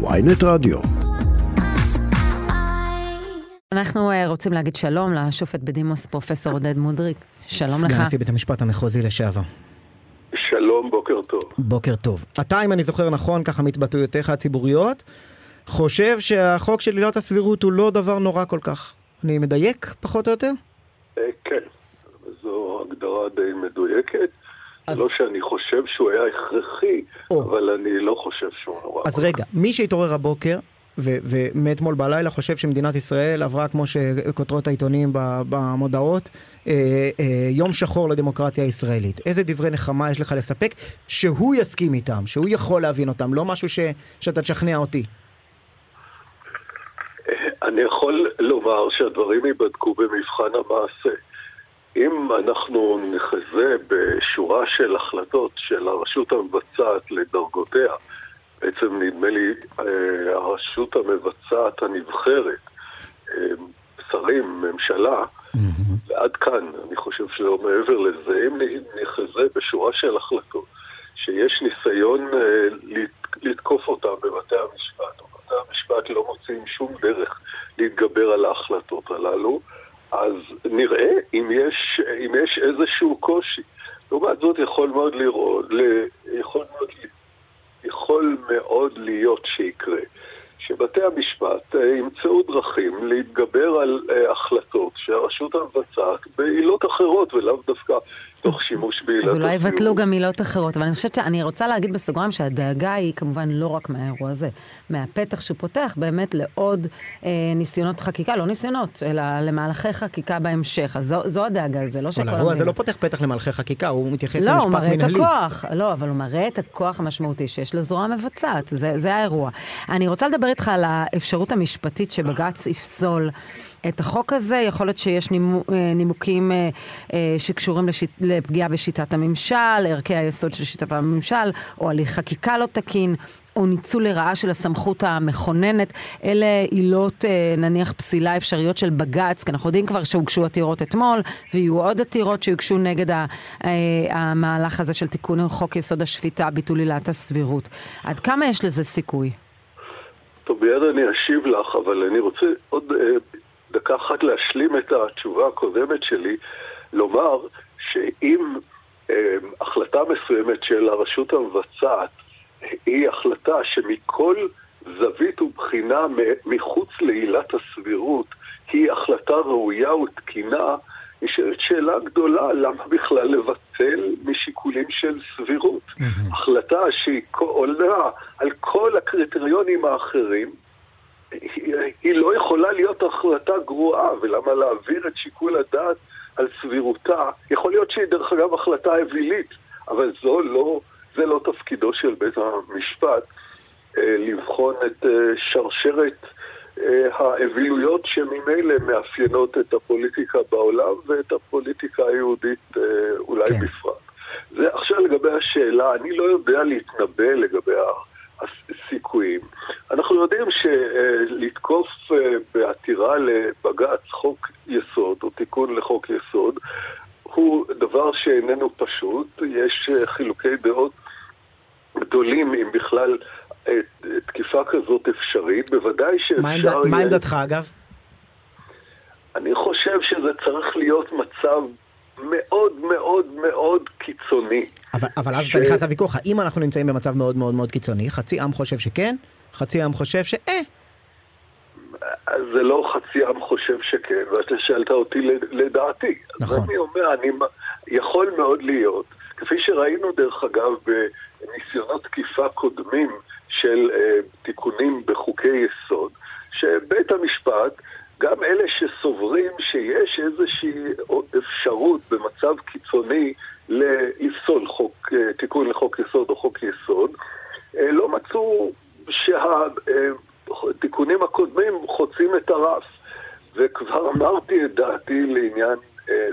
ויינט רדיו. אנחנו אה, רוצים להגיד שלום לשופט בדימוס פרופסור עודד מודריק. שלום לך. סגן נשיא בית המשפט המחוזי לשעבר. שלום, בוקר טוב. בוקר טוב. אתה, אם אני זוכר נכון, ככה מתבטאויותיך הציבוריות, חושב שהחוק של עילת הסבירות הוא לא דבר נורא כל כך. אני מדייק, פחות או יותר? אה, כן, זו הגדרה די מדויקת. אז- לא שאני חושב שהוא היה הכרחי, או. אבל אני לא חושב שהוא נורא. אז רגע, מי שהתעורר הבוקר, ומאתמול בלילה חושב שמדינת ישראל עברה, כמו שכותרות העיתונים במודעות, אה, אה, יום שחור לדמוקרטיה הישראלית. איזה דברי נחמה יש לך לספק שהוא יסכים איתם, שהוא יכול להבין אותם, לא משהו ש- שאתה תשכנע אותי. אני יכול לומר שהדברים ייבדקו במבחן המעשה. אם אנחנו נחזה בשורה של החלטות של הרשות המבצעת לדרגותיה, בעצם נדמה לי אה, הרשות המבצעת הנבחרת, אה, שרים, ממשלה, ועד כאן, אני חושב שלא מעבר לזה, אם נחזה בשורה של החלטות שיש ניסיון אה, לת- לתקוף אותם בבתי המשפט, או בתי המשפט לא מוצאים שום דרך להתגבר על ההחלטות הללו, אז נראה אם יש, אם יש איזשהו קושי. לעומת זאת יכול מאוד לראות, ל- יכול מאוד, יכול מאוד להיות שיקרה. שבתי המשפט אה, ימצאו דרכים להתגבר על אה, החלטות שהרשות המבצעת בעילות אחרות ולאו דווקא תוך שימוש בעילת אז אולי יבטלו. גם עילות אחרות, אבל אני חושבת שאני רוצה להגיד בסוגריים שהדאגה היא כמובן לא רק מהאירוע הזה, מהפתח שפותח באמת לעוד אה, ניסיונות חקיקה, לא ניסיונות, אלא למהלכי חקיקה בהמשך. אז זו, זו הדאגה, זה לא שכל אבל האירוע הזה לא פותח פתח למהלכי חקיקה, הוא מתייחס לא, הוא למשפט מראה את מנהלי. הכוח, לא, אבל הוא מראה את הכוח המשמעותי שיש לזרוע המבצעת, זה, זה האירוע. אני רוצה לדבר איתך על האפשרות המשפטית שבג"ץ יפסול את החוק הזה, יכול להיות שיש אה, נימוקים אה, אה, שקשורים לשיט, לפגיעה בשיטת הממשל, ערכי היסוד של שיטת הממשל, או הליך חקיקה לא תקין. או ניצול לרעה של הסמכות המכוננת, אלה עילות נניח פסילה אפשריות של בג"ץ, כי אנחנו יודעים כבר שהוגשו עתירות אתמול, ויהיו עוד עתירות שיוגשו נגד המהלך הזה של תיקון חוק יסוד השפיטה, ביטול עילת הסבירות. עד כמה יש לזה סיכוי? טוב, מיד אני אשיב לך, אבל אני רוצה עוד דקה אחת להשלים את התשובה הקודמת שלי, לומר שאם אה, החלטה מסוימת של הרשות המבצעת היא החלטה שמכל זווית ובחינה מחוץ לעילת הסבירות היא החלטה ראויה ותקינה, נשאלת שאלה גדולה, למה בכלל לבטל משיקולים של סבירות? החלטה שהיא עולה על כל הקריטריונים האחרים, היא, היא לא יכולה להיות החלטה גרועה, ולמה להעביר את שיקול הדעת על סבירותה? יכול להיות שהיא דרך אגב החלטה אווילית, אבל זו לא, זה לא תפקידו של בית המשפט אה, לבחון את אה, שרשרת אה, האווילויות שממילא מאפיינות את הפוליטיקה בעולם ואת הפוליטיקה היהודית אולי כן. כן. בפרט. זה עכשיו לגבי השאלה, אני לא יודע להתנבא לגבי ה- הסיכויים. אנחנו יודעים שלתקוף אה, בעתירה לבג"ץ חוק יסוד או תיקון לחוק יסוד הוא דבר שאיננו פשוט, יש אה, חילוקי דעות גדולים אם בכלל אה, תקיפה כזאת אפשרית, בוודאי שאפשר... מה עמד- מה עמדתך אגב? אני חושב שזה צריך להיות מצב מאוד מאוד מאוד קיצוני. אבל, אבל אז ש- אתה נכנס לוויכוח, האם אנחנו נמצאים במצב מאוד מאוד מאוד קיצוני? חצי עם חושב שכן, חצי עם חושב שאה. אז זה לא חצי עם חושב שכן, ואתה שאלת אותי לד- לדעתי. נכון. אז אני אומר, אני יכול מאוד להיות, כפי שראינו דרך אגב בניסיונות תקיפה קודמים של אה, תיקונים בחוקי יסוד, שבית המשפט, גם אלה שסוברים שיש איזושהי אפשרות במצב קיצוני לפסול חוק, אה, תיקון לחוק יסוד או חוק יסוד, אה, לא מצאו שהתיקונים הקודמים חוצים את הרף. וכבר אמרתי את דעתי לעניין אה,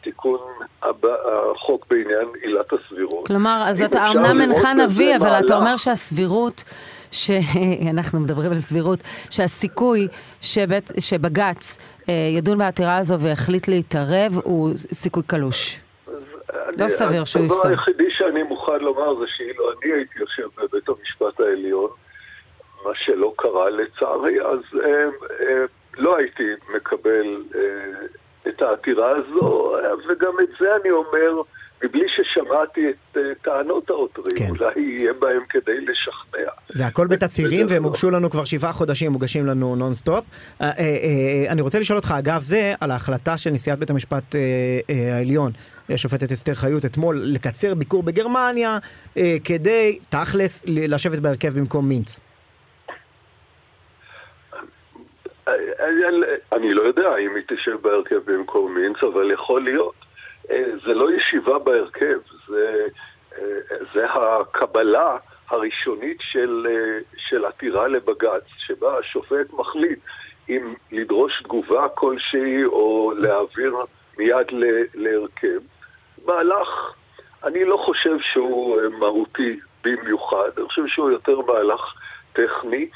תיקון החוק בעניין עילת הסבירות. כלומר, אז אתה אמנם אינך נביא, אבל אתה מהלך. אומר שהסבירות, שאנחנו מדברים על סבירות, שהסיכוי שבית, שבג"ץ אה, ידון בעתירה הזו ויחליט להתערב הוא סיכוי קלוש. לא אני- סביר שהוא הדבר יפסול. היחידי שאני מוכן לומר זה שאילו אני הייתי יושב בבית המשפט העליון, מה שלא קרה לצערי, אז לא הייתי מקבל את העתירה הזו, וגם את זה אני אומר מבלי ששמעתי את uh, טענות העותרים, כן. אולי יהיה בהם כדי לשכנע. זה הכל בתצהירים והם לא. הוגשו לנו כבר שבעה חודשים, מוגשים לנו נונסטופ. Uh, uh, אני רוצה לשאול אותך אגב זה, על ההחלטה של נשיאת בית המשפט העליון, השופטת אסתר חיות אתמול, לקצר ביקור בגרמניה, uh, כדי תכלס לשבת בהרכב במקום מינץ. אני לא יודע אם היא תשב בהרכב במקום מינץ, אבל יכול להיות. אה, זה לא ישיבה בהרכב, זה, אה, זה הקבלה הראשונית של, אה, של עתירה לבג"ץ, שבה השופט מחליט אם לדרוש תגובה כלשהי או להעביר מיד להרכב. מהלך, אני לא חושב שהוא מהותי במיוחד, אני חושב שהוא יותר מהלך טכני.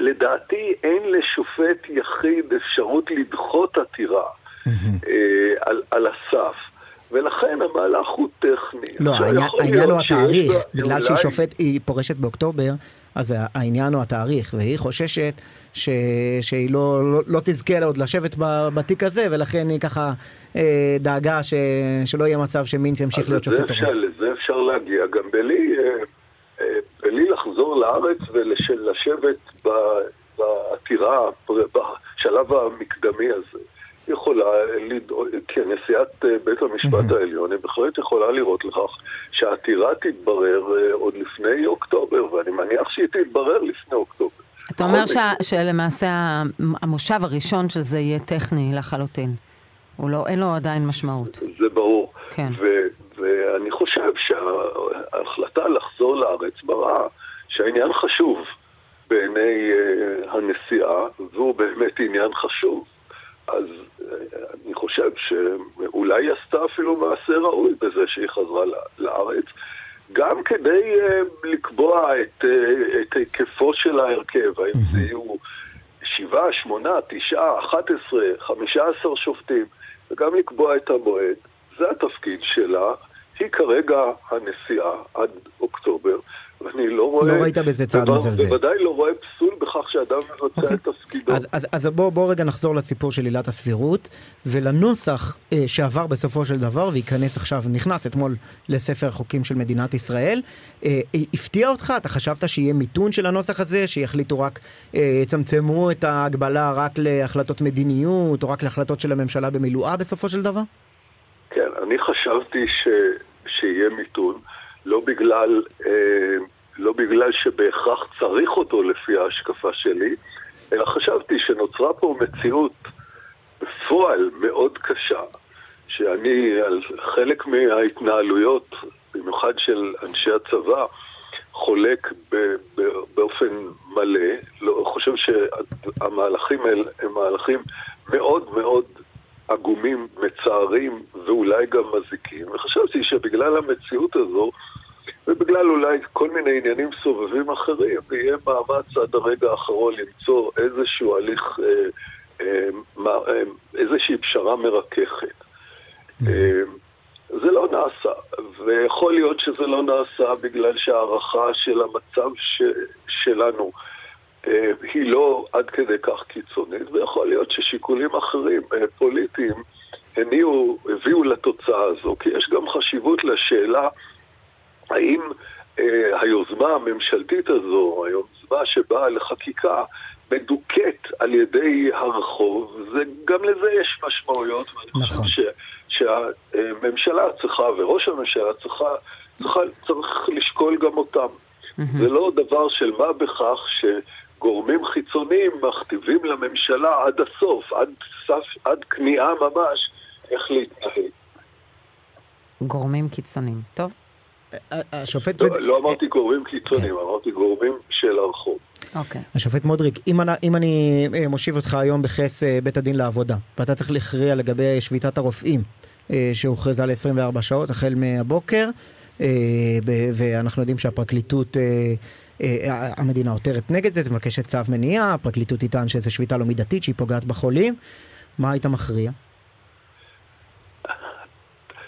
לדעתי אין לשופט יחיד אפשרות לדחות עתירה. אה, על, על הסף. ולכן המהלך הוא טכני. לא, העניין, הוא התאריך, בגלל אולי... שהיא שופט, היא פורשת באוקטובר, אז העניין הוא התאריך, והיא חוששת ש, שהיא לא, לא, לא תזכה עוד לשבת בתיק הזה, ולכן היא ככה אה, דאגה ש, שלא יהיה מצב שמינץ ימשיך להיות שופט. לזה אפשר להגיע, גם בלי, אה, בלי לחזור לארץ ולשבת בעתירה, בשלב המקדמי הזה. יכולה לדאוג, כנשיאת אה, בית המשפט העליון, היא בהחלט יכולה לראות לכך שהעתירה תתברר אה, עוד לפני אוקטובר, ואני מניח שהיא תתברר לפני אוקטובר. אתה אומר שה, שלמעשה המושב הראשון של זה יהיה טכני לחלוטין. הוא לא, אין לו עדיין משמעות. זה ברור. כן. ו, ואני חושב שההחלטה לחזור לארץ מראה שהעניין חשוב בעיני uh, הנשיאה, והוא באמת חשוב. אז אה, אני חושב שאולי היא עשתה אפילו מעשה ראוי בזה שהיא חזרה לארץ, גם כדי uh, לקבוע את, uh, את היקפו של ההרכב, האם זה יהיו שבעה, שמונה, תשעה, אחת עשרה, חמישה עשר שופטים, וגם לקבוע את המועד. זה התפקיד שלה. היא כרגע הנשיאה עד אוקטובר, ואני לא רואה... לא ראית בזה צעד מזלזל. בוודאי לא רואה פסול בכך שאדם מבצע okay. אוקיי. את תפקידו. אז, אז, אז בואו בוא רגע נחזור לסיפור של עילת הסבירות, ולנוסח אה, שעבר בסופו של דבר, וייכנס עכשיו, נכנס אתמול לספר החוקים של מדינת ישראל. אה, אה, הפתיע אותך? אתה חשבת שיהיה מיתון של הנוסח הזה, שיחליטו רק, אה, יצמצמו את ההגבלה רק להחלטות מדיניות, או רק להחלטות של הממשלה במילואה בסופו של דבר? כן, אני חשבתי ש... שיהיה מיתון, לא בגלל, אה, לא בגלל שבהכרח צריך אותו לפי ההשקפה שלי, אלא חשבתי שנוצרה פה מציאות בפועל מאוד קשה, שאני על חלק מההתנהלויות, במיוחד של אנשי הצבא, חולק באופן מלא, לא, חושב שהמהלכים האלה הם מהלכים מאוד מאוד עגומים, מצערים ואולי גם מזיקים. וחשבתי שבגלל המציאות הזו, ובגלל אולי כל מיני עניינים סובבים אחרים, יהיה מאמץ עד הרגע האחרון למצוא איזשהו הליך, אה, אה, אה, איזושהי פשרה מרככת. אה, זה לא נעשה, ויכול להיות שזה לא נעשה בגלל שהערכה של המצב ש, שלנו היא לא עד כדי כך קיצונית, ויכול להיות ששיקולים אחרים, אה, פוליטיים, הניעו, הביאו לתוצאה הזו, כי יש גם חשיבות לשאלה האם אה, היוזמה הממשלתית הזו, היוזמה שבאה לחקיקה, מדוכאת על ידי הרחוב, זה, גם לזה יש משמעויות, ואני נכון. חושב ש, שהממשלה צריכה, וראש הממשלה צריכה, צריכה, צריך לשקול גם אותם. Mm-hmm. זה לא דבר של מה בכך ש... גורמים חיצוניים מכתיבים לממשלה עד הסוף, עד סף, עד כניעה ממש, איך להתנהל. גורמים קיצוניים, טוב. השופט... לא, לא אמרתי גורמים קיצוניים, כן. אמרתי גורמים של הרחוב. אוקיי. השופט מודריק, אם אני, אם אני אה, מושיב אותך היום בכס אה, בית הדין לעבודה, ואתה צריך להכריע לגבי שביתת הרופאים אה, שהוכרזה ל-24 שעות החל מהבוקר, ואנחנו יודעים שהפרקליטות אה, המדינה עותרת נגד זה, תבקשת צו מניעה, הפרקליטות תטען שזו שביתה לא מידתית, שהיא פוגעת בחולים. מה היית מכריע?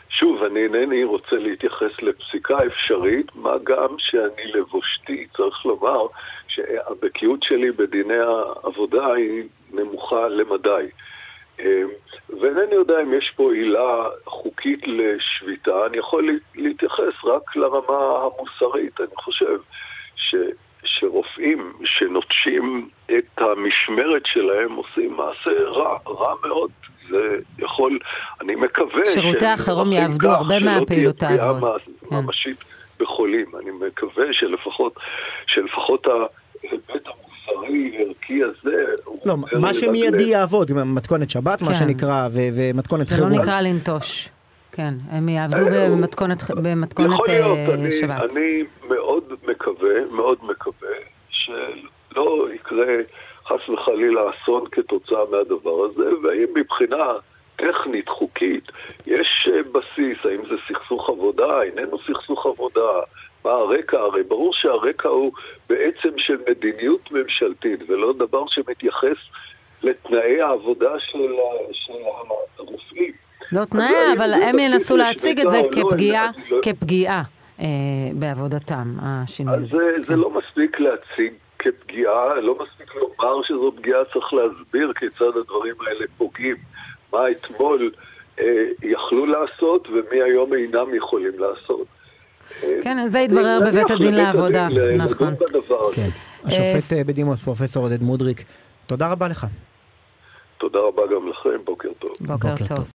שוב, אני אינני רוצה להתייחס לפסיקה אפשרית, מה גם שאני לבושתי, צריך לומר שהבקיאות שלי בדיני העבודה היא נמוכה למדי. אמ, ואינני יודע אם יש פה עילה חוקית לשביתה, אני יכול להתייחס רק לרמה המוסרית. אני חושב ש, שרופאים שנוטשים את המשמרת שלהם עושים מעשה רע, רע מאוד. זה יכול, אני מקווה... שירותי החירום יעבדו, הרבה מהפעילות תעבוד. שלא תהיה פגיעה כן. ממשית בחולים. אני מקווה שלפחות, שלפחות ההיבט המוסרי, ערכי הזה... לא, מה שמיידי יעבוד, מתכונת שבת, כן. מה שנקרא, ומתכונת חירום. זה לא נקרא לנטוש. כן, הם יעבדו אה, במתכונת, במתכונת יכול להיות, אה, אני, שבת. אני מקווה, מאוד מקווה, שלא יקרה חס וחלילה אסון כתוצאה מהדבר הזה, והאם מבחינה טכנית, חוקית, יש אה, בסיס, האם זה סכסוך עבודה, איננו סכסוך עבודה, מה הרקע? הרי ברור שהרקע הוא בעצם של מדיניות ממשלתית, ולא דבר שמתייחס לתנאי העבודה של, של הרופאים. לא תנאי, אבל הם ינסו להציג את זה לא, כפגיעה, לא- כפגיעה אה, בעבודתם, השינוי. הזה. זה לא מספיק להציג כפגיעה, לא מספיק לומר שזו פגיעה, צריך להסביר כיצד הדברים האלה פוגעים. מה אתמול אה, יכלו לעשות ומי היום אינם יכולים לעשות. כן, זה התברר בבית הדין לעבודה, נכון. כן. השופט אה, בדימוס, פרופסור עודד מודריק, תודה רבה לך. תודה רבה גם לכם, בוקר טוב. בוקר טוב.